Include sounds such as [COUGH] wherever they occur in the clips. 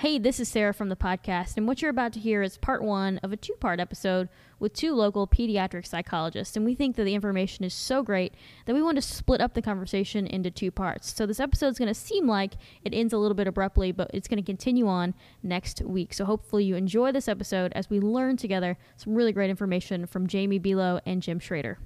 Hey, this is Sarah from the podcast, and what you're about to hear is part one of a two part episode with two local pediatric psychologists. And we think that the information is so great that we want to split up the conversation into two parts. So this episode is going to seem like it ends a little bit abruptly, but it's going to continue on next week. So hopefully you enjoy this episode as we learn together some really great information from Jamie Below and Jim Schrader.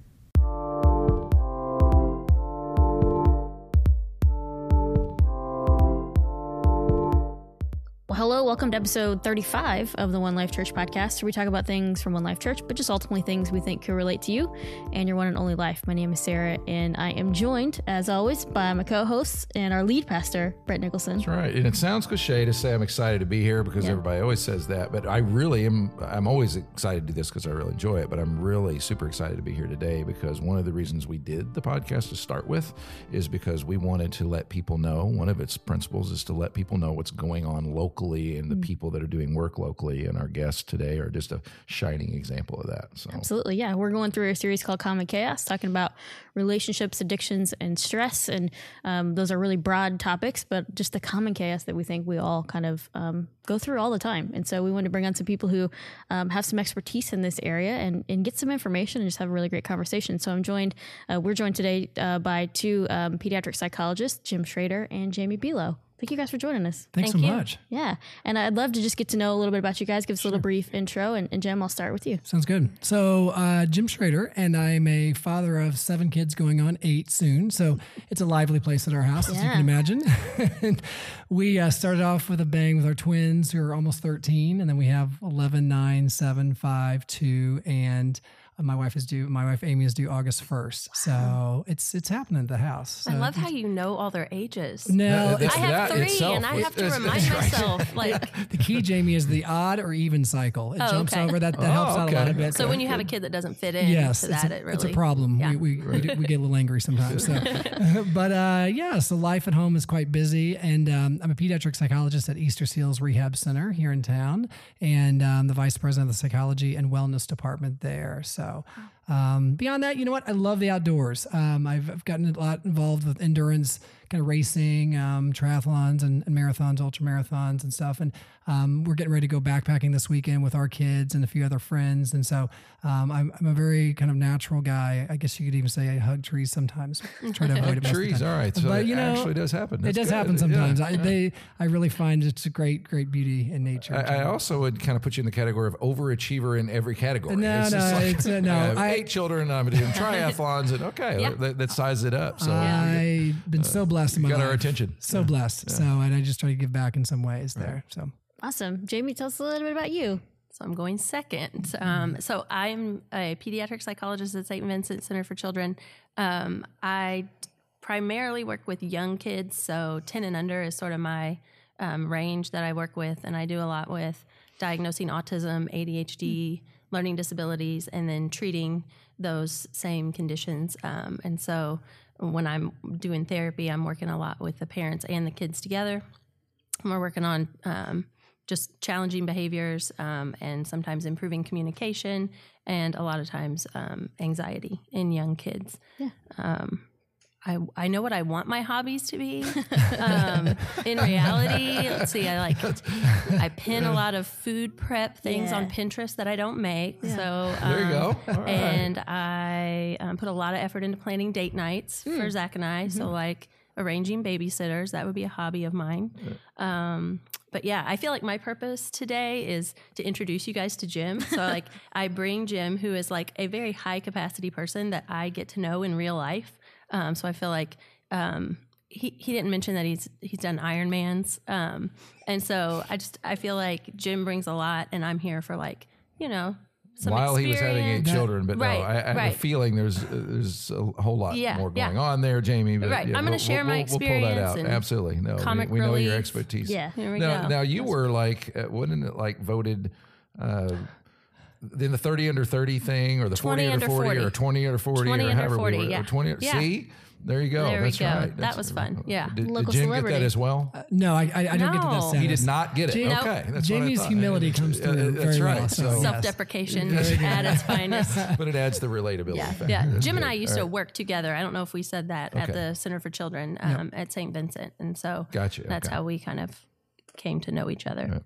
Well, hello, welcome to episode 35 of the One Life Church podcast, where we talk about things from One Life Church, but just ultimately things we think could relate to you and your one and only life. My name is Sarah, and I am joined, as always, by my co hosts and our lead pastor, Brett Nicholson. That's right. And it sounds cliche to say I'm excited to be here because Yeah. everybody always says that, but I really am. I'm always excited to do this because I really enjoy it. But I'm really super excited to be here today because one of the reasons we did the podcast to start with is because we wanted to let people know. One of its principles is to let people know what's going on locally and the Mm. people that are doing work locally. And our guests today are just a shining example of that. So Absolutely, yeah. We're going through a series called Common Chaos, talking about relationships, addictions, and stress. And um, those are really broad topics, but just the common chaos that we think we all kind of um, go through all the time. And so we wanted to bring on some people who um, have some expertise in this area and, and get some information and just have a really great conversation. So I'm joined, uh, we're joined today uh, by two um, pediatric psychologists, Jim Schrader and Jamie Below. Thank you guys for joining us. Thanks Thank so you. much. Yeah. And I'd love to just get to know a little bit about you guys, give us a little brief intro. And, and Jim, I'll start with you. Sounds good. So, uh, Jim Schrader, and I'm a father of seven kids going on eight soon. So, it's a lively place at our house, as you can imagine. [LAUGHS] and we uh, started off with a bang with our twins, who are almost 13. And then we have 11, 9, 7, 5, 2, and my wife is due, my wife Amy is due August 1st. So, it's it's happening at the house. I love how you know all their ages. No, That- I have that three, itself and I have to is- remind is right. myself. [LAUGHS] Like, the key, Jamie, is the odd or even cycle. It Oh, jumps okay. over. That, that Oh, helps out a lot of bit. so when you have a kid that doesn't fit in yes, it's, that, a, it really it's a problem. Yeah. We, we, we, do- we get a little angry sometimes. So. [LAUGHS] [LAUGHS] but uh, yeah, so life at home is quite busy. And um, I'm a pediatric psychologist at Easter Seals Rehab Center here in town and um, the vice president of the psychology and wellness department there. So so um, beyond that, you know what? I love the outdoors. Um, I've, I've gotten a lot involved with endurance kind of racing, um, triathlons and, and marathons, ultra marathons and stuff. And um, we're getting ready to go backpacking this weekend with our kids and a few other friends. And so um, I'm, I'm a very kind of natural guy. I guess you could even say I hug trees sometimes. [LAUGHS] Try to avoid it. trees. All right. So But, it you know, actually does happen. It does good. happen Yeah. sometimes. I, they, I really find it's a great, great beauty in nature. I, I also would kind of put you in the category of overachiever in every category. No, just no, it's, uh, no, [LAUGHS] I- eight children. I'm doing [LAUGHS] triathlons, and okay, Yeah. that, that sizes it up. So I've been so blessed in my got life. our attention. So blessed. So, and I just try to give back in some ways there. So, Awesome. Jamie, tell us a little bit about you. So I'm going second. Um, so I'm a pediatric psychologist at St. Vincent Center for Children. Um, I primarily work with young kids, so 10 and under is sort of my um, range that I work with, and I do a lot with diagnosing autism, ADHD, learning disabilities, and then treating those same conditions. Um, and so when I'm doing therapy, I'm working a lot with the parents and the kids together. And we're working on um, just challenging behaviors um, and sometimes improving communication and a lot of times um, anxiety in young kids. Yeah. Um, I, I know what I want my hobbies to be. [LAUGHS] um, in reality, let's see, I like I pin a lot of food prep things on Pinterest that I don't make. So There you um, go. All right. And I um, put a lot of effort into planning date nights Hmm. for Zach and I. Mm-hmm. So like arranging babysitters, that would be a hobby of mine. Um, but yeah, I feel like my purpose today is to introduce you guys to Jim. So like [LAUGHS] I bring Jim, who is like a very high capacity person that I get to know in real life. Um, so I feel like um, he he didn't mention that he's he's done Ironmans, um, and so I just I feel like Jim brings a lot, and I'm here for like you know some While he was having eight experience. children, but Right, no, I, I have a feeling there's uh, there's a whole lot Yeah, more yeah. going on there, Jamie. But Right. yeah, I'm gonna we'll- share we'll, my we'll, We'll pull that out. Absolutely. No, we, we know your expertise. Yeah. Here we now, go. now you were like, uh, wasn't it like voted? Uh, in the 30 under 30 thing or the 40 20 under under 40, 40. or 20 under 40 20 or under however 40, we were, yeah. or 20 Yeah. see there you go There we go. right That That's- was fun. Yeah. did, did Local Jim get that as well uh, no, I, I, I don't get to that No. status. he did not get it Jamie- Nope. okay that's what I Jamie's thought. humility comes Uh, through that's very right well, so, so- Self-deprecation [LAUGHS] at its [LAUGHS] finest. but it adds the relatability Yeah, factor. yeah. That's Jim and. I used All to work together. I don't know if we said that at the Center for Children um, at St. Vincent, and so Gotcha, That's okay. how we kind of came to know each other.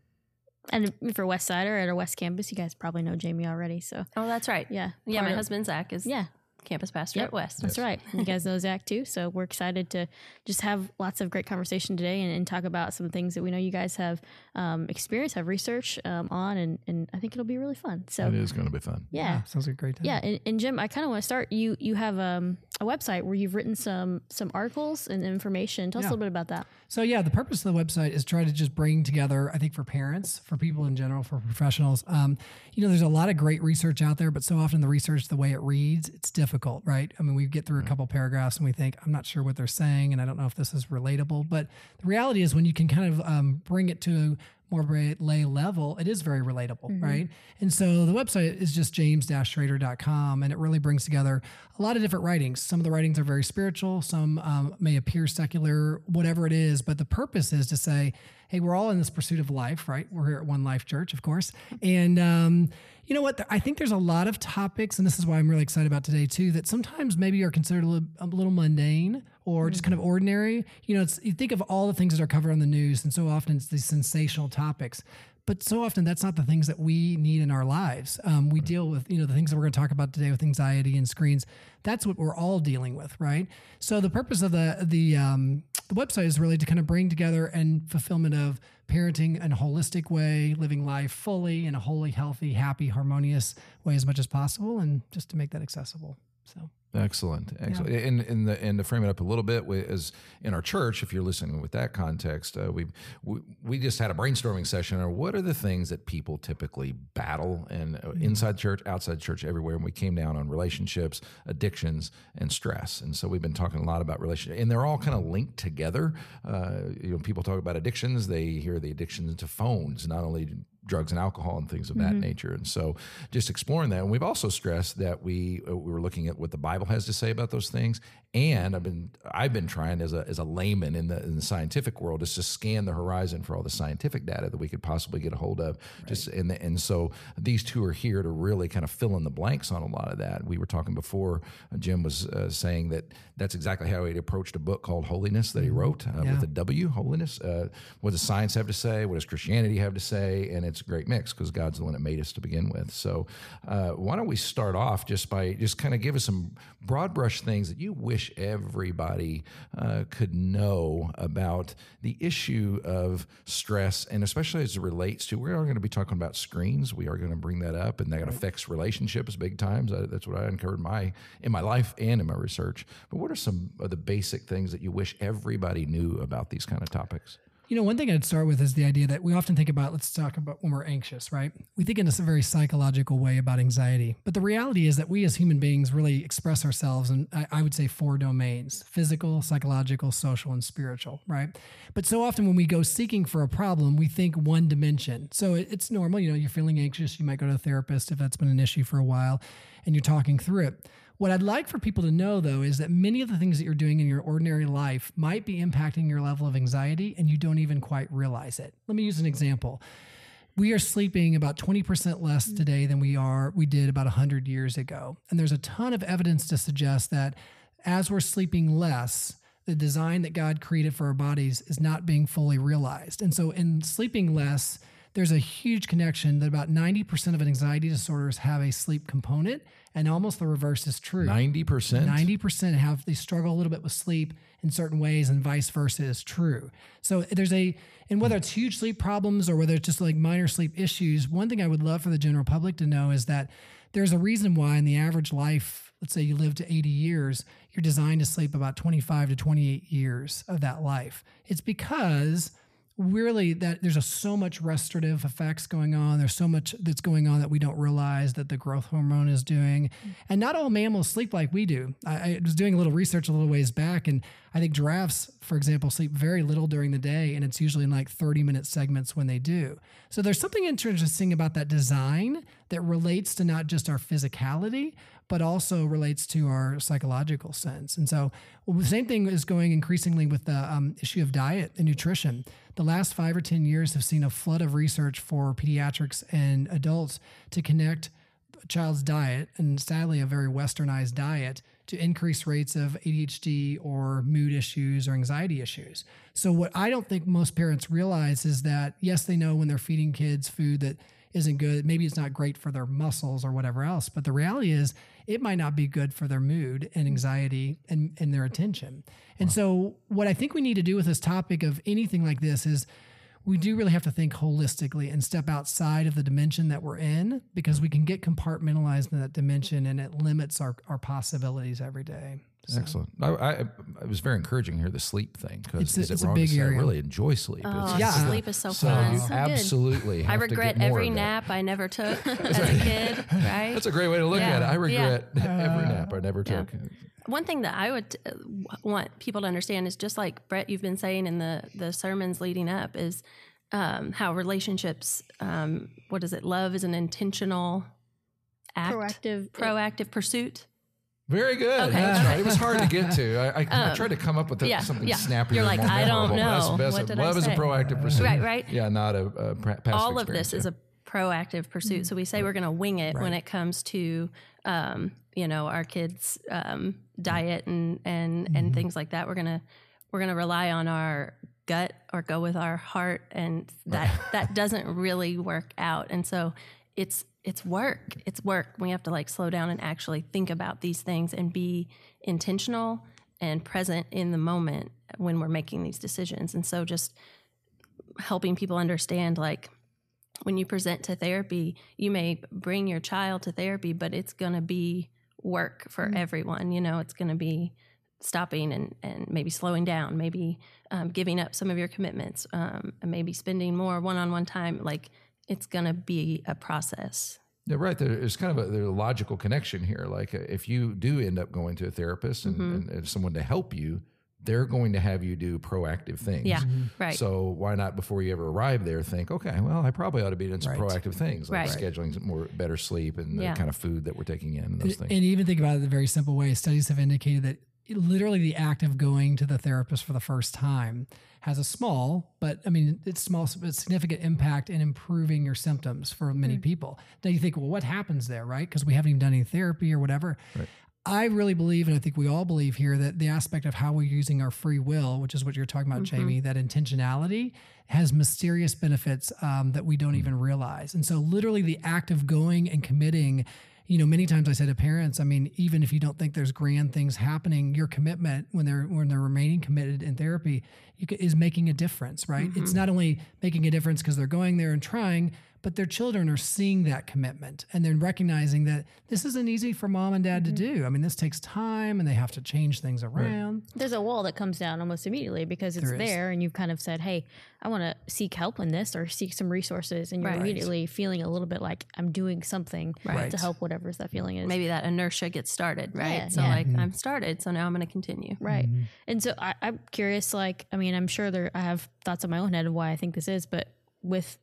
And for West Side or at our West Campus, you guys probably know Jamie already. So Oh, that's right. yeah, Yeah, part my of- husband Zach is Yeah, campus pastor Yep. at West. That's right. You guys [LAUGHS] know Zach too. So we're excited to just have lots of great conversation today and, and talk about some things that we know you guys have um, experience, have research um, on, and, and I think it'll be really fun. So It is going to be fun. yeah. sounds like a great time. Yeah, and, and Jim, I kind of want to start. You you have um, a website where you've written some some articles and information. Tell us a little bit about that. So yeah, the purpose of the website is try to just bring together, I think, for parents, for people in general, for professionals. Um, you know, there's a lot of great research out there, but so often the research, the way it reads, it's difficult, right? I mean, we get through a couple paragraphs and we think, I'm not sure what they're saying, and I don't know if this is relatable. But the reality is, when you can kind of um, bring it to more lay level, it is very relatable, right? And so the website is just james-trader.com and it really brings together a lot of different writings. Some of the writings are very spiritual, some um, may appear secular, whatever it is, but the purpose is to say, hey, we're all in this pursuit of life, right? We're here at One Life Church, of course. And, um, you know what? I think there's a lot of topics, and this is why I'm really excited about today too, that sometimes maybe are considered a little, a little mundane or just kind of ordinary. You know, it's, you think of all the things that are covered on the news, and so often it's these sensational topics. But so often that's not the things that we need in our lives. Um, we deal with, you know, the things that we're going to talk about today with anxiety and screens. That's what we're all dealing with, right? So the purpose of the the um, the website is really to kind of bring together and fulfillment of parenting in a holistic way, living life fully in a wholly healthy, happy, harmonious way as much as possible, and just to make that accessible. So Excellent, excellent. And and the and to frame it up a little bit, we, as in our church, if you're listening with that context, uh, we we we just had a brainstorming session. Or what are the things that people typically battle and uh, inside church, outside church, everywhere? And we came down on relationships, addictions, and stress. And so we've been talking a lot about relationships, and they're all kind of linked together. Uh, you know, people talk about addictions; they hear the addictions to phones, not only drugs and alcohol and things of that nature. And so just exploring that. And we've also stressed that we uh, we were looking at what the Bible has to say about those things. And I've been I've been trying as a as a layman in the in the scientific world is to scan the horizon for all the scientific data that we could possibly get a hold of. Just and and so these two are here to really kind of fill in the blanks on a lot of that. We were talking before. uh, Jim was uh, saying that that's exactly how he approached a book called Wholeness that he wrote uh, with a W. Wholeness. Uh, what does science have to say? What does Christianity have to say? And it's a great mix because God's the one that made us to begin with. So uh, why don't we start off just by just kind of give us some broad brush things that you wish everybody uh, could know about the issue of stress, and especially as it relates to. We are going to be talking about screens. We are going to bring that up, and that affects relationships big times. I, that's what I uncovered in my in my life and in my research. But what are some of the basic things that you wish everybody knew about these kind of topics? You know, one thing I'd start with is the idea that we often think about, let's talk about when we're anxious, right? We think in a very psychological way about anxiety. But the reality is that we as human beings really express ourselves in, I, I would say, four domains physical, psychological, social, and spiritual, right? But so often when we go seeking for a problem, we think one dimension. So it, it's normal. You know, you're feeling anxious, you might go to a therapist if that's been an issue for a while, and you're talking through it. What I'd like for people to know, though, is that many of the things that you're doing in your ordinary life might be impacting your level of anxiety and you don't even quite realize it. Let me use an example. We are sleeping about 20% less mm. today than we are we did about 100 years ago. And there's a ton of evidence to suggest that as we're sleeping less, the design that God created for our bodies is not being fully realized. And so in sleeping less, there's a huge connection that about 90% of anxiety disorders have a sleep component and almost the reverse is true. Ninety percent. 90% have they struggle a little bit with sleep in certain ways and vice versa is true. So there's a and whether it's huge sleep problems or whether it's just like minor sleep issues, one thing I would love for the general public to know is that there's a reason why in the average life, let's say you live to 80 years, you're designed to sleep about 25 to 28 years of that life. It's because really that there's a so much restorative effects going on. There's so much that's going on that we don't realize that the growth hormone is doing. Mm. And not all mammals sleep like we do. I, I was doing a little research a little ways back and i think giraffes for example sleep very little during the day and it's usually in like 30 minute segments when they do. So there's something interesting about that design that relates to not just our physicality but also relates to our psychological sense. And so, well, the same thing is going increasingly with the um, issue of diet and nutrition. The last five or 10 years have seen a flood of research for pediatrics and adults to connect a child's diet, and sadly, a very westernized diet, to increased rates of ADHD or mood issues or anxiety issues. So, what I don't think most parents realize is that, yes, they know when they're feeding kids food that isn't good, maybe it's not great for their muscles or whatever else, but the reality is it might not be good for their mood and mm. anxiety and, and their attention. And so, what I think we need to do with this topic of anything like this is we do really have to think holistically and step outside of the dimension that we're in because we can get compartmentalized in that dimension and it limits our, our possibilities every day. So, Excellent. I, I, it was very encouraging to hear the sleep thing It's because a- is it it's a wrong big to say I really enjoy sleep. Oh, Yeah. sleep is so, so fun. you So good. absolutely. I have to regret get every of nap I never took [LAUGHS] as a kid, right? That's a great way to look Yeah. at it. I Yeah. regret [LAUGHS] every nap I never took. One thing that I would uh, want people to understand is just like Brett, you've been saying in the the sermons leading up, is um, how relationships. Um, what is it? Love is an intentional act, Proactive. proactive pursuit. Very good. Okay. That's right. It was hard to get to. [LAUGHS] I, I, I tried to come up with a, yeah, something yeah. snappier. You're like, I don't. That's know. best. What did I Love is a proactive pursuit. Right, right. Yeah, not a, a past all of this is a proactive pursuit. Mm. So we say we're going to wing it when it comes to, um, you know, our kids' um, diet and and Mm-hmm. and things like that. We're gonna we're gonna rely on our gut or go with our heart, and that that doesn't really work out. And so it's it's work. It's work. We have to like slow down and actually think about these things and be intentional and present in the moment when we're making these decisions. And so just helping people understand like when you present to therapy, you may bring your child to therapy, but it's going to be work for everyone. You know, it's going to be stopping and, and maybe slowing down, maybe um, giving up some of your commitments, um, and maybe spending more one on one time. Like it's going to be a process. Yeah, right. There's kind of a, there's a logical connection here. Like uh, if you do end up going to a therapist and, Mm-hmm. and, and someone to help you, they're going to have you do proactive things. Yeah, right. So why not before you ever arrive there think, okay, well, I probably ought to be doing some Right. proactive things like Right. scheduling some more better sleep and Yeah. the kind of food that we're taking in and those And, things. and even think about it in a very simple way. Studies have indicated that literally the act of going to the therapist for the first time has a small, but I mean, it's small, but significant impact in improving your symptoms for many hmm. people. Now you think, well, what happens there, right? Because we haven't even done any therapy or whatever. I really believe, and I think we all believe here, that the aspect of how we're using our free will, which is what you're talking about, mm-hmm. Jamie, that intentionality has mysterious benefits um, that we don't hmm. even realize. And so, literally, the act of going and committing, you know, many times I say to parents, I mean, even if you don't think there's grand things happening, your commitment when they're when they're remaining committed in therapy you ca- is making a difference, right? It's mm-hmm. not only making a difference because they're going there and trying, but their children are seeing that commitment and they're recognizing that this isn't easy for mom and dad to mm-hmm. do. I mean, this takes time and they have to change things around. There's a wall that comes down almost immediately because it's There is. there, and you've kind of said, "Hey, I want to seek help in this or seek some resources," and you're Right. immediately feeling a little bit like I'm doing something Right. to help whatever that feeling is. Maybe that inertia gets started, right? Yeah, so yeah. like mm-hmm. I'm started, so now I'm going to continue. Right. Mm-hmm. And so I, I'm curious, like, I mean, I'm sure there, I have thoughts in my own head of why I think this is, but with,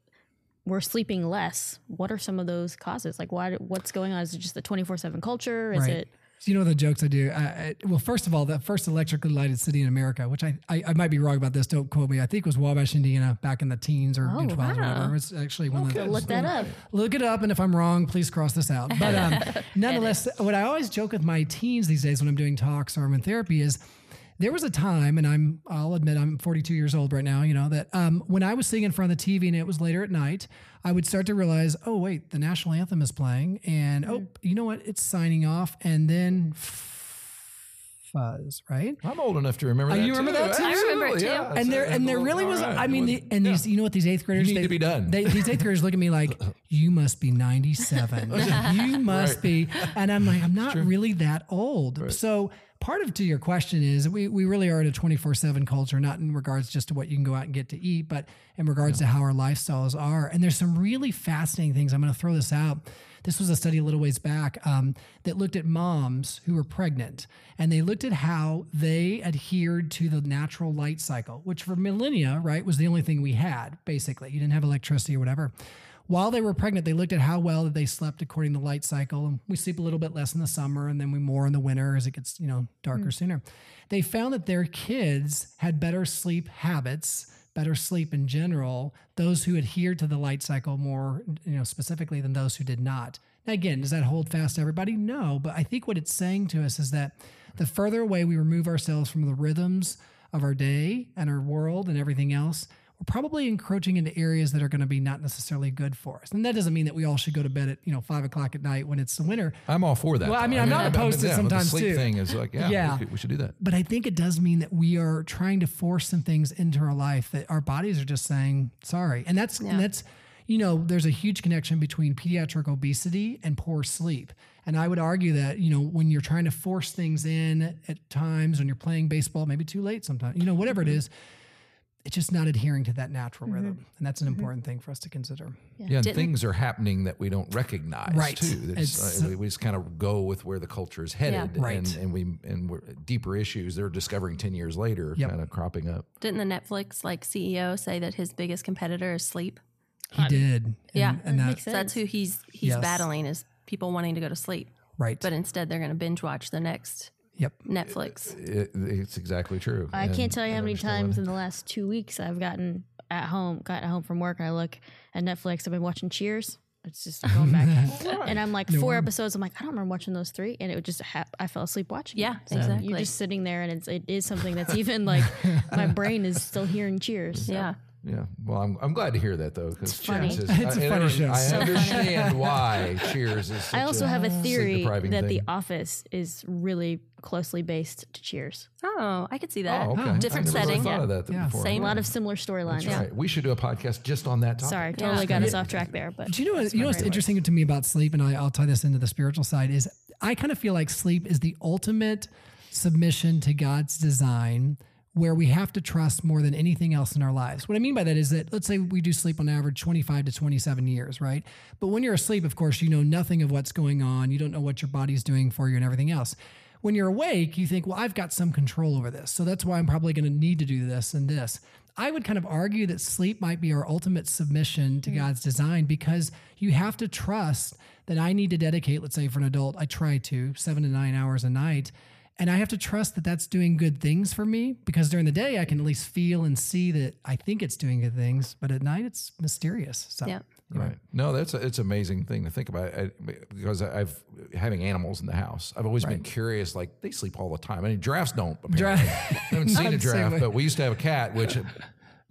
we're sleeping less. What are some of those causes? Like, why? What's going on? Is it just the twenty four seven culture? Is Right. it? So you know the jokes I do. I, I, well, first of all, the first electrically lighted city in America, which I, I I might be wrong about this. Don't quote me. I think it was Wabash, Indiana, back in the teens or Oh, twelves, or wow. whatever. It's actually one of the Look that up. Look it up, and if I'm wrong, please cross this out. But um, [LAUGHS] nonetheless, what I always joke with my teens these days when I'm doing talks or I'm in therapy is there was a time, and I'm I'll admit I'm 42 years old right now. You know that um, when I was sitting in front of the TV and it was later at night, I would start to realize, oh wait, the national anthem is playing, and oh, you know what, it's signing off, and then fuzz, right? I'm old enough to remember Oh, that. you remember too. that too? I remember it too. yeah. And there, and there really was right. I mean the, and these you know what these eighth graders need they, to be done. They, these eighth graders look at me like [LAUGHS] you must be 97 [LAUGHS] you must Right. be and I'm like I'm not really that old so part of to your question is we, we really are in a 24-7 culture not in regards just to what you can go out and get to eat but in regards to how our lifestyles are. And there's some really fascinating things. I'm going to throw this out. This was a study a little ways back um, that looked at moms who were pregnant and they looked at how they adhered to the natural light cycle which for millennia right was the only thing we had basically. You didn't have electricity or whatever while they were pregnant, they looked at how well they slept according to the light cycle. And we sleep a little bit less in the summer and then we more in the winter as it gets, you know, darker mm. sooner. They found that their kids had better sleep habits better sleep in general, those who adhered to the light cycle more, you know, specifically than those who did not. Now, again, does that hold fast to everybody? No, but I think what it's saying to us is that the further away we remove ourselves from the rhythms of our day and our world and everything else, we're probably encroaching into areas that are going to be not necessarily good for us. And that doesn't mean that we all should go to bed at you know five o'clock at night when it's the winter. I'm all for that. Well, I mean, I'm not opposed to it yeah, but sometimes, the sleep too. thing is like, yeah, Yeah. We, could, we should do that. But I think it does mean that we are trying to force some things into our life that our bodies are just saying sorry, and that's and that's you know there's a huge connection between pediatric obesity and poor sleep. And I would argue that you know when you're trying to force things in at times when you're playing baseball, maybe too late sometimes, you know whatever it mm-hmm. is, it's just not adhering to that natural rhythm, and that's an important thing for us to consider. Yeah, and Didn't- things are happening that we don't recognize Right. too. That's, It's- uh, we- we just kind of go with where the culture is headed, Right. and, and we and we're, deeper issues they're discovering ten years later, Yep. kind of cropping up. Didn't the Netflix like CEO say that his biggest competitor is sleep? He did, and, Yeah. and that Makes So that's who he's he's Yes. battling is people wanting to go to sleep, right, but instead they're going to binge watch the next yep, Netflix. It, it's exactly true. I And can't tell you how many times in the last two weeks I've gotten at home, gotten home from work, and I look at Netflix. I've been watching Cheers. It's just going back, [LAUGHS] and I'm like four episodes. I'm like, I don't remember watching those three, and it would just ha- I fell asleep watching. Yeah, it. So exactly. You're just sitting there, and it's it is something that's even like my [LAUGHS] brain is still hearing Cheers. so. Yeah. Yeah, well, I'm, I'm glad to hear that though because funny. Cheers is It's a I- funny I, show. I So funny. understand [LAUGHS] why Cheers is. Such I also have a theory sleep-depriving that thing. The Office is really closely based to Cheers. Oh, I could see that. Oh, okay. Hmm, Different I never setting. Thought of that Yeah. before. Same. A lot of similar storylines. That's right. We should do a podcast just on that topic. Sorry, totally got us off track there, but Do you know what? You know what's great interesting to me about sleep, and I, I'll tie this into the spiritual side. Is I kind of feel like sleep is the ultimate submission to God's design, where we have to trust more than anything else in our lives. What I mean by that is that let's say we do sleep on average 25 to 27 years, right? But when you're asleep, of course, you know nothing of what's going on. You don't know what your body's doing for you and everything else. When you're awake, you think, well, I've got some control over this. So that's why I'm probably going to need to do this and this. I would kind of argue that sleep might be our ultimate submission to mm-hmm. God's design because you have to trust that I need to dedicate, let's say for an adult, I try to seven to nine hours a night. And I have to trust that that's doing good things for me because during the day I can at least feel and see that I think it's doing good things, but at night it's mysterious. So Yeah. Right. No, that's a, it's an amazing thing to think about I, because I- I've having animals in the house. I've always been curious. Like they sleep all the time. I mean, giraffes don't. Apparently. I haven't [LAUGHS] seen a Not the same giraffe, but we used to have a cat which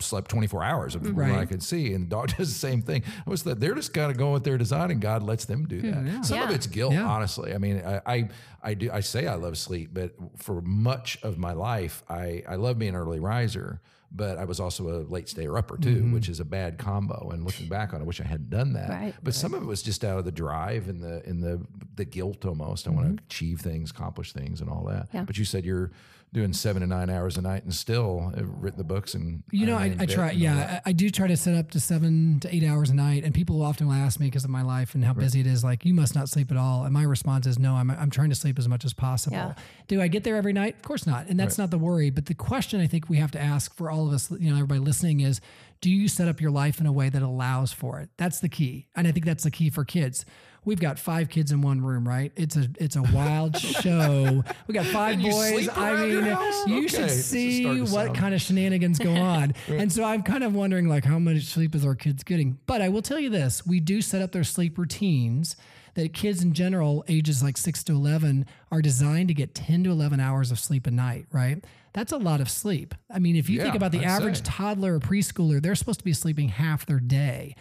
slept 24 hours of what I could see, and the dog [LAUGHS] does the same thing. I was that they're just kind of going with their design, and God lets them do hmm, that. Some of it's guilt, Yeah. honestly. I mean, I, I I do I say I love sleep, but for much of my life, I I love being an early riser. But I was also a late stayer upper too, Mm-hmm. which is a bad combo. And looking back on it, I wish I hadn't done that. Right. But some of it was just out of the drive and the in the the guilt almost. I want to achieve things, accomplish things, and all that. Mm-hmm. Yeah. But you said you're doing seven to nine hours a night and still have written the books and You know, Iron I, I try. and all that. Yeah, I, I do try to set up to seven to eight hours a night, and people often will ask me because of my life and how busy it is. Like, you must not sleep at all. And my response is, no. I'm I'm trying to sleep as much as possible. Yeah. Do I get there every night? Of course not. And that's not the worry. But the question I think we have to ask for all of us, you know, everybody listening, is, do you set up your life in a way that allows for it? That's the key, and I think that's the key for kids. We've got five kids in one room, right? It's a it's a wild [LAUGHS] show. We got five boys. I mean, you Okay, should see what sound- kind of shenanigans go [LAUGHS] on. and so I'm kind of wondering like how much sleep is our kids getting? But I will tell you this, we do set up their sleep routines that kids in general ages like 6 to 11 are designed to get 10 to 11 hours of sleep a night, right? That's a lot of sleep. I mean, if you think about the I'd average say. toddler or preschooler, they're supposed to be sleeping half their day.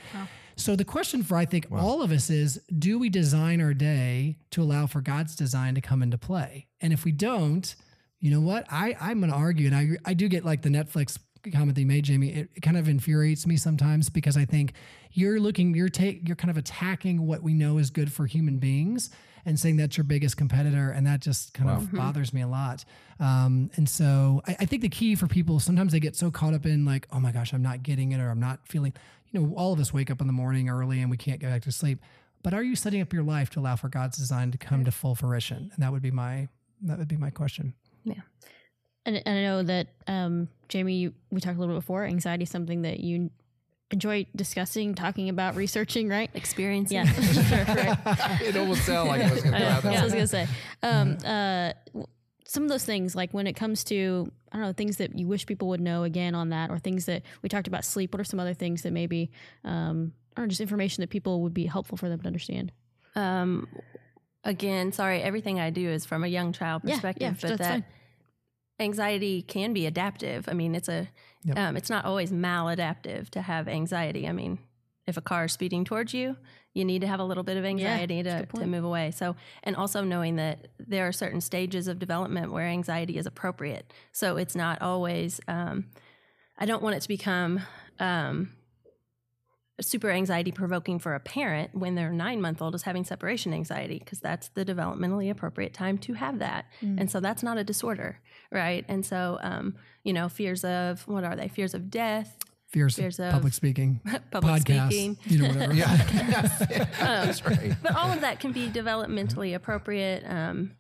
So the question for I think all of us is do we design our day to allow for God's design to come into play? And if we don't, you know what? I, I'm going to argue, and I, I do get like the Netflix comment that you made, Jamie. It, it kind of infuriates me sometimes because I think you're looking, you're take, you're kind of attacking what we know is good for human beings and saying that's your biggest competitor, and that just kind of bothers me a lot. Um, and so I, I think the key for people sometimes they get so caught up in like, oh my gosh, I'm not getting it, or I'm not feeling. You know, all of us wake up in the morning early and we can't get back to sleep. But are you setting up your life to allow for God's design to come to full fruition? And that would be my that would be my question. Yeah. And, and I know that um, Jamie, you, we talked a little bit before. Anxiety is something that you enjoy discussing, talking about, researching, right? Experience. Yeah, sure, right. [LAUGHS] it almost sounded like I was going to I come know, out that yeah, I was gonna say. Um, uh, some of those things, like when it comes to, I don't know, things that you wish people would know again on that, or things that we talked about sleep, what are some other things that maybe, um, or just information that people would be helpful for them to understand? Um, again, sorry, everything I do is from a young child Yeah, perspective, yeah, but that's that fine. Anxiety can be adaptive. I mean, it's a, Yep. um, it's not always maladaptive to have anxiety. I mean, if a car is speeding towards you, you need to have a little bit of anxiety that's a to, to move away. So, and also knowing that there are certain stages of development where anxiety is appropriate. So it's not always, um, I don't want it to become, um, super anxiety provoking for a parent when their nine month old is having separation anxiety because that's the developmentally appropriate time to have that. And so that's not a disorder right? And so um, you know fears of what are they? Fears of death Fears, Fears of of public speaking, [LAUGHS] public podcasts, speaking you know, whatever. Yeah, [LAUGHS] that's right. but all of that can be developmentally appropriate um,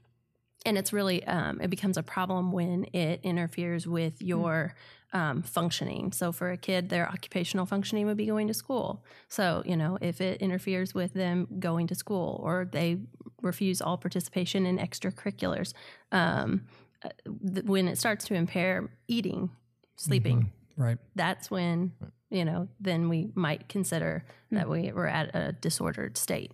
and it's really um, it becomes a problem when it interferes with your um, functioning. So for a kid their occupational functioning would be going to school. So you know if it interferes with them going to school or they refuse all participation in extracurriculars um, uh, th- when it starts to impair eating sleeping Right. that's when you know then we might consider Hmm. that we were at a disordered state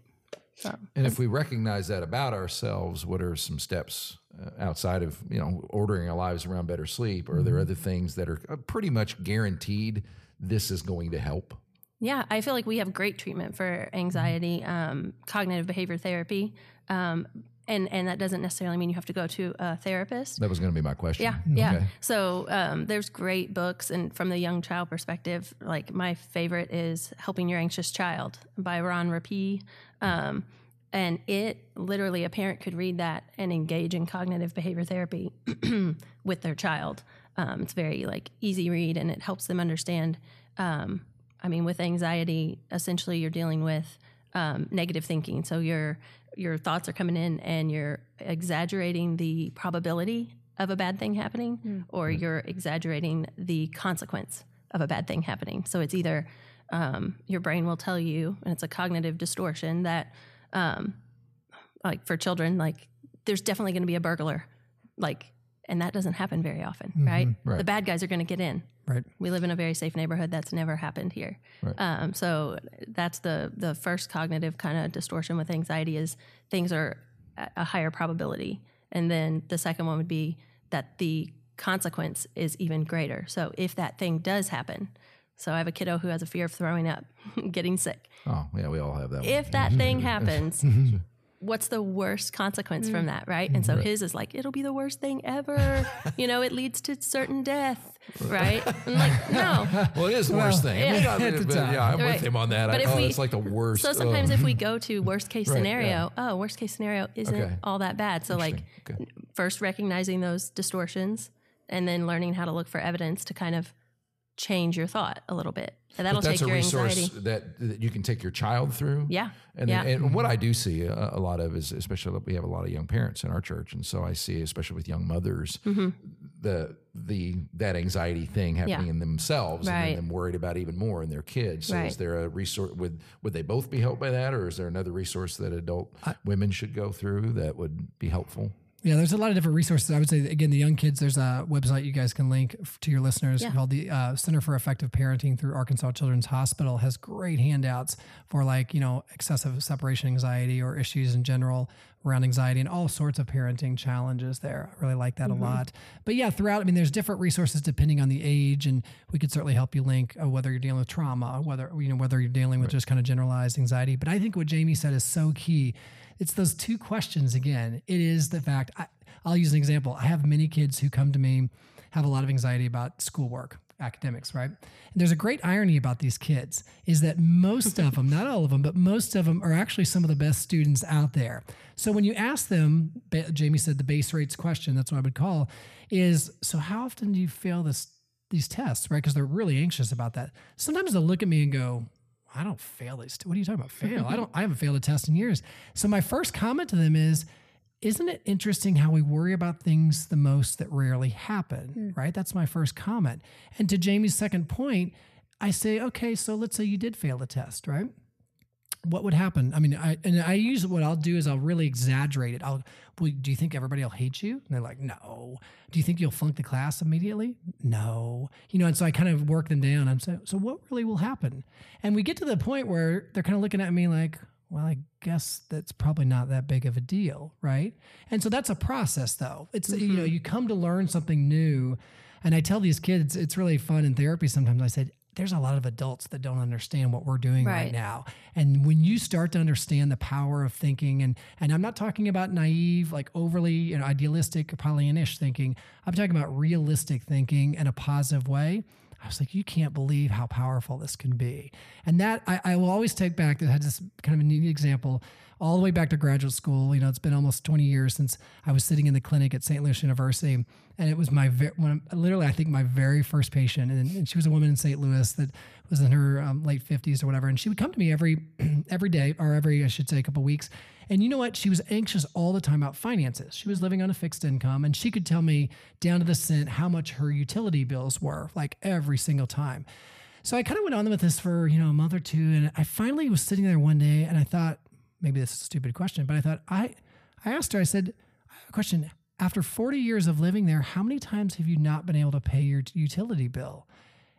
so And if we recognize that about ourselves, what are some steps uh, outside of you know ordering our lives around better sleep? Are there other things that are uh, pretty much guaranteed this is going to help? Yeah, I feel like we have great treatment for anxiety, um, cognitive behavior therapy, um, and and that doesn't necessarily mean you have to go to a therapist. That was going to be my question. Yeah, yeah. Okay. So um, there's great books, and from the young child perspective, like my favorite is "Helping Your Anxious Child" by Ron Rapee, um, and it literally a parent could read that and engage in cognitive behavior therapy [CLEARS THROAT] with their child. Um, it's very like easy read, and it helps them understand. Um, I mean, with anxiety, essentially you're dealing with um, negative thinking. So your your thoughts are coming in, and you're exaggerating the probability of a bad thing happening, or you're exaggerating the consequence of a bad thing happening. So it's either um, your brain will tell you, and it's a cognitive distortion that, um, like for children, like there's definitely going to be a burglar, like, and that doesn't happen very often, right? Right. The bad guys are going to get in. Right. We live in a very safe neighborhood. That's never happened here. Right. Um, so that's the the first cognitive kind of distortion with anxiety is things are a a higher probability, and then the second one would be that the consequence is even greater. So if that thing does happen, so I have a kiddo who has a fear of throwing up, [LAUGHS] getting sick. Oh, yeah, we all have that. one. If that thing [LAUGHS] happens, [LAUGHS] what's the worst consequence from mm. that, right? And so his is like, it'll be the worst thing ever. [LAUGHS] you know, it leads to certain death, right? I'm like, [LAUGHS] no. well, it is the worst thing. I mean, yeah. I- [LAUGHS] At the but time. yeah, I'm Right. with him on that. But I, if oh, we- it's like the worst. So sometimes oh. if we go to worst case Right, scenario, oh, worst case scenario isn't Okay. all that bad. So like Okay. first recognizing those distortions and then learning how to look for evidence to kind of change your thought a little bit. And that'll that's take a your resource anxiety. that, that you can take your child through. Yeah. And, yeah. and what I do see a, a lot of is, especially we have a lot of young parents in our church, and so I see, especially with young mothers, Mm-hmm. the the that anxiety thing happening Yeah. in themselves, and then them worried about even more in their kids. So, is there a resource? Would would they both be helped by that, or is there another resource that adult women should go through that would be helpful? Yeah, there's a lot of different resources. I would say, again, the young kids, there's a website you guys can link to your listeners Yeah. called the uh, Center for Effective Parenting through Arkansas Children's Hospital, has great handouts for like, you know, excessive separation anxiety or issues in general around anxiety and all sorts of parenting challenges there. I really like that a lot. But yeah, throughout, I mean, there's different resources depending on the age, and we could certainly help you link uh, whether you're dealing with trauma, whether, you know, whether you're dealing with just kind of generalized anxiety. But I think what Jamie said is so key. It's those two questions again. It is the fact, I, I'll use an example. I have many kids who come to me, have a lot of anxiety about schoolwork, academics, right? And there's a great irony about these kids is that most of them, not all of them, but most of them are actually some of the best students out there. So when you ask them, Jamie said the base rates question, that's what I would call, is so how often do you fail this these tests, right? Because they're really anxious about that. Sometimes they'll look at me and go, I don't fail these. What are you talking about? Fail? I don't. [LAUGHS] I haven't failed a test in years. So my first comment to them is, isn't it interesting how we worry about things the most that rarely happen? Hmm. Right. That's my first comment. And to Jamie's second point, I say, okay, so let's say you did fail the test, right? What would happen? I mean, I and I use what I'll do is I'll really exaggerate it. I'll, well, do you think everybody will hate you? And they're like, no. Do you think you'll flunk the class immediately? No. You know, and so I kind of work them down. I'm so, so what really will happen? And we get to the point where they're kind of looking at me like, well, I guess that's probably not that big of a deal, right? And so that's a process, though. It's you know, mm-hmm. you come to learn something new, and I tell these kids it's really fun in therapy. Sometimes I said, there's a lot of adults that don't understand what we're doing right. Right. now. And when you start to understand the power of thinking, and and I'm not talking about naive, like overly you know, idealistic or Pollyannish thinking. I'm talking about realistic thinking in a positive way. I was like, you can't believe how powerful this can be. And that I, I will always take back that had this kind of a neat example all the way back to graduate school. You know, it's been almost 20 years since I was sitting in the clinic at St. Louis University. And it was my, one, literally, I think my very first patient. And, and she was a woman in St. Louis that was in her um, late 50s or whatever. And she would come to me every, [CLEARS THROAT] every day, or every, I should say, a couple weeks. And you know what? She was anxious all the time about finances. She was living on a fixed income and she could tell me down to the cent how much her utility bills were, like every single time. So I kind of went on with this for, you know, a month or two. And I finally was sitting there one day and I thought, maybe this is a stupid question, but I thought, I, I asked her, I said, question. After 40 years of living there, how many times have you not been able to pay your utility bill?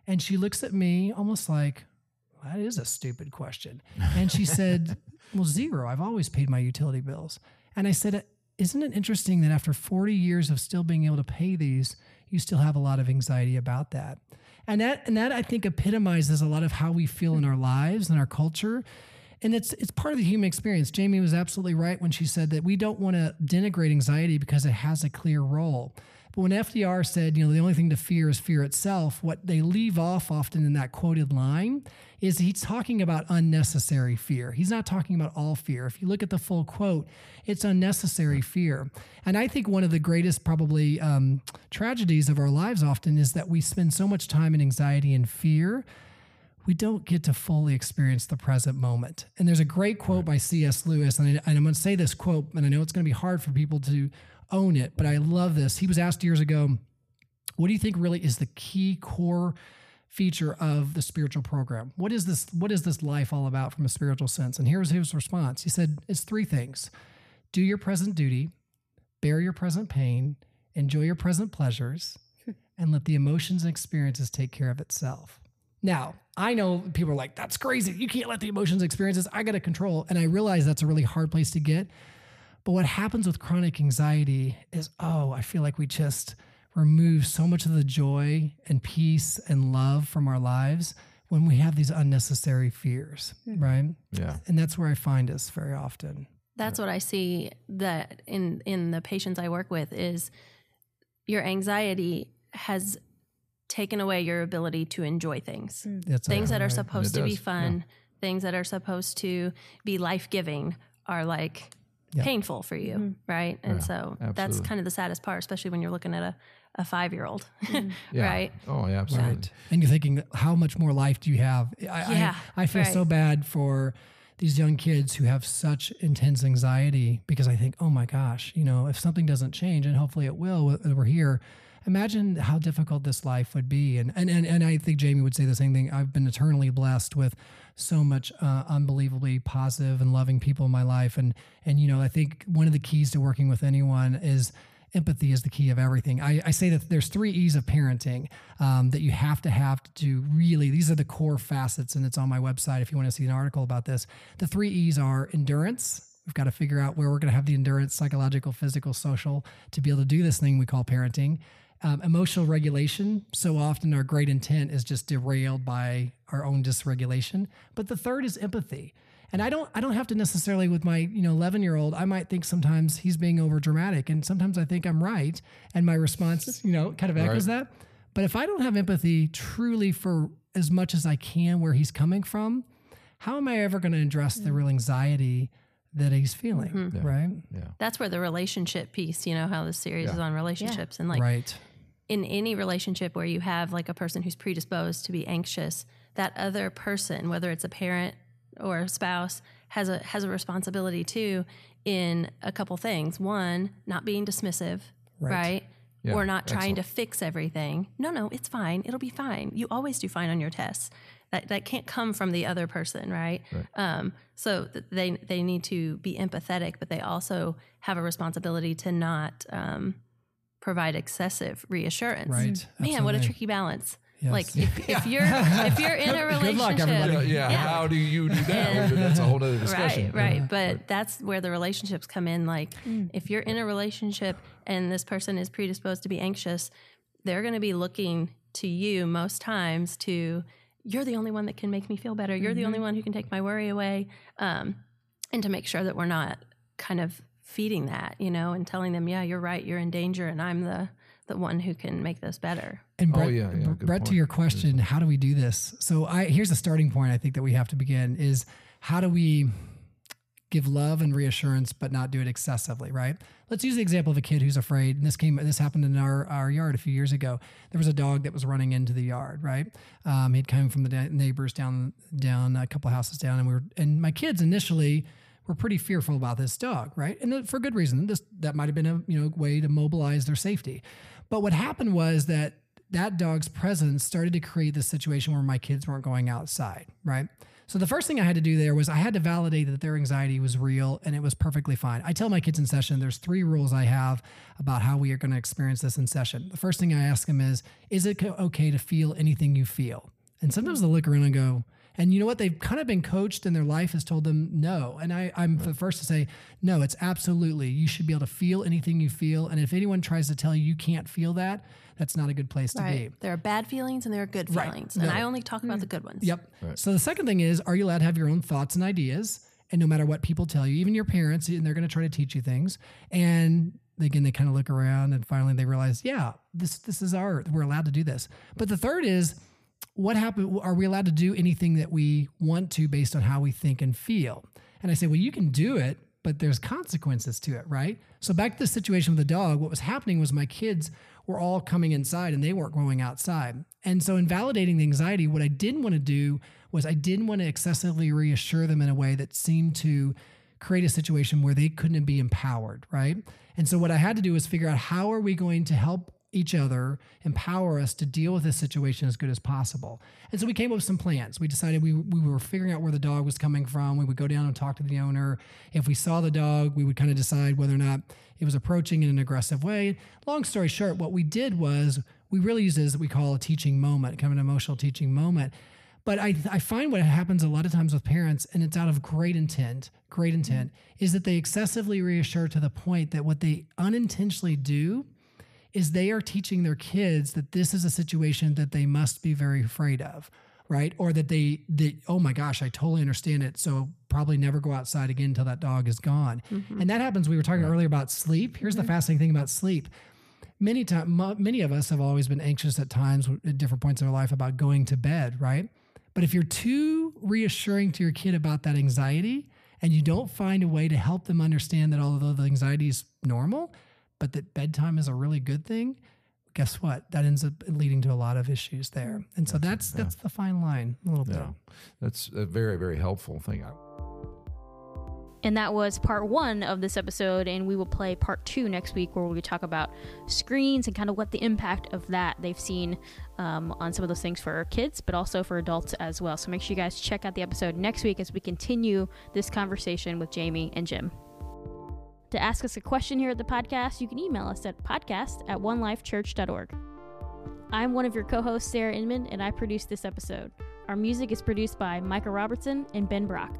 And she looks at me almost like, that is a stupid question. [LAUGHS] And she said, Well, zero. I've always paid my utility bills. And I said, Isn't it interesting that after 40 years of still being able to pay these, you still have a lot of anxiety about that? And that and that I think epitomizes a lot of how we feel in our lives and our culture. And it's it's part of the human experience. Jamie was absolutely right when she said that we don't want to denigrate anxiety because it has a clear role. But when FDR said, you know, the only thing to fear is fear itself, what they leave off often in that quoted line is he's talking about unnecessary fear. He's not talking about all fear. If you look at the full quote, it's unnecessary fear. And I think one of the greatest, probably, um, tragedies of our lives often is that we spend so much time in anxiety and fear we don't get to fully experience the present moment. And there's a great quote by C.S. Lewis, and, I, and I'm going to say this quote, and I know it's going to be hard for people to own it, but I love this. He was asked years ago, What do you think really is the key core feature of the spiritual program? What is this? What is this life all about from a spiritual sense? And here's his response. He said, It's three things: do your present duty, bear your present pain, enjoy your present pleasures, [LAUGHS] and let the emotions and experiences take care of itself. Now, I know people are like, that's crazy. You can't let the emotions experiences. I got to control. And I realize that's a really hard place to get. But what happens with chronic anxiety is, oh, I feel like we just remove so much of the joy and peace and love from our lives when we have these unnecessary fears, mm-hmm. right? Yeah. And that's where I find us very often. That's what I see that in in the patients I work with is your anxiety has taken away your ability to enjoy things. Mm. That's Things that are supposed It to be does, fun, things that are supposed to be life-giving are like Yeah. painful for you, mm-hmm. right? And so that's kind of the saddest part, especially when you're looking at a a 5-year-old. [LAUGHS] Mm-hmm. Yeah. [LAUGHS] right? Oh, yeah, absolutely. Right. And you're thinking, how much more life do you have? I, Yeah, I, I feel so bad for these young kids who have such intense anxiety because I think, oh my gosh, you know, if something doesn't change, and hopefully it will, uh, we're here. Imagine how difficult this life would be. And, and, and, and I think Jamie would say the same thing. I've been eternally blessed with so much uh, unbelievably positive and loving people in my life. And, and, you know, I think one of the keys to working with anyone is empathy is the key of everything. I, I say that there's three E's of parenting um, that you have to have to really, these are the core facets, and it's on my website if you want to see an article about this. The three E's are endurance. We've got to figure out where we're going to have the endurance, psychological, physical, social, to be able to do this thing we call parenting. Um, emotional regulation. So often our great intent is just derailed by our own dysregulation. But the third is empathy. And I don't I don't have to necessarily with my, you know, 11 year old, I might think sometimes he's being over dramatic. And sometimes I think I'm right. And my response, you know, kind of echoes that. But if I don't have empathy truly for as much as I can where he's coming from, how am I ever going to address the real anxiety that he's feeling? Hmm. Right. Yeah. That's where the relationship piece, you know, how the series is on relationships and like right. in any relationship where you have like a person who's predisposed to be anxious, that other person, whether it's a parent or a spouse, has a has a responsibility too in a couple things. One, not being dismissive, Right. right? Yeah, or not trying to fix everything. No, no, it's fine. It'll be fine. You always do fine on your tests. That, that can't come from the other person, right? Um, so th- they they need to be empathetic, but they also have a responsibility to not um, provide excessive reassurance. Right. Man, what a tricky balance. Yes. Like if, if you're if you're in a relationship, [LAUGHS] Good luck, everybody. Yeah, yeah. How do you do that? That's a whole other discussion. Right, right. But that's where the relationships come in. Like, Mm. if you're in a relationship and this person is predisposed to be anxious, they're going to be looking to you most times to, you're the only one that can make me feel better. You're the Mm-hmm. only one who can take my worry away. Um, and to make sure that we're not kind of feeding that, you know, and telling them, yeah, you're right, you're in danger, and I'm the, the one who can make this better. And Oh, Brett, yeah, yeah, good Brett, to your question, how do we do this? So I here's a starting point. I think that we have to begin is how do we give love and reassurance, but not do it excessively, right? Let's use the example of a kid who's afraid. And this came, this happened in our, our yard a few years ago. There was a dog that was running into the yard, right? Um, he'd come from the neighbors down, down a couple houses down, and we were, and my kids initially were pretty fearful about this dog, right? And for good reason. This that might have been a you know way to mobilize their safety. But what happened was that that dog's presence started to create the situation where my kids weren't going outside, right? So the first thing I had to do there was I had to validate that their anxiety was real and it was perfectly fine. I tell my kids in session there's three rules I have about how we are going to experience this in session. The first thing I ask them is is it okay to feel anything you feel? And sometimes they'll look around and go, and you know what? They've kind of been coached and their life has told them no. And I, I'm the first to say, no, it's absolutely. You should be able to feel anything you feel. And if anyone tries to tell you you can't feel that, that's not a good place to be. There are bad feelings and there are good Right. feelings. And No. I only talk about the hmm. good ones. Yep. So the second thing is, are you allowed to have your own thoughts and ideas? And no matter what people tell you, even your parents, and they're going to try to teach you things. And again, they kind of look around and finally they realize, yeah, this this is our we're allowed to do this. But the third is, what happened? Are we allowed to do anything that we want to based on how we think and feel? And I say, well, you can do it, but there's consequences to it, right? So back to the situation with the dog, what was happening was my kids were all coming inside and they weren't going outside. And so in validating the anxiety, what I didn't want to do was I didn't want to excessively reassure them in a way that seemed to create a situation where they couldn't be empowered, right? And so what I had to do was figure out how are we going to help each other empower us to deal with this situation as good as possible. And so we came up with some plans. We decided we, we were figuring out where the dog was coming from. We would go down and talk to the owner. If we saw the dog, we would kind of decide whether or not it was approaching in an aggressive way. Long story short, what we did was we really used it as what we call a teaching moment, kind of an emotional teaching moment. But I, I find what happens a lot of times with parents, and it's out of great intent, great intent, mm-hmm. is that they excessively reassure to the point that what they unintentionally do is they are teaching their kids that this is a situation that they must be very afraid of, right? Or that they, they oh my gosh, I totally understand it. So probably never go outside again until that dog is gone. Mm-hmm. And that happens. We were talking earlier about sleep. Here's the mm-hmm. fascinating thing about sleep. Many times, many of us have always been anxious at times at different points in our life about going to bed, right? But if you're too reassuring to your kid about that anxiety and you don't find a way to help them understand that although the anxiety is normal, but that bedtime is a really good thing, guess what? That ends up leading to a lot of issues there. And so that's that's the fine line a little bit. Yeah, that's a very very helpful thing. I- And that was part one of this episode, and we will play part two next week, where we talk about screens and kind of what the impact of that they've seen um, on some of those things for kids, but also for adults as well. So make sure you guys check out the episode next week as we continue this conversation with Jamie and Jim. To ask us a question here at the podcast, you can email us at podcast at onelifechurch.org. I'm one of your co hosts, Sarah Inman, and I produced this episode. Our music is produced by Micah Robertson and Ben Brock.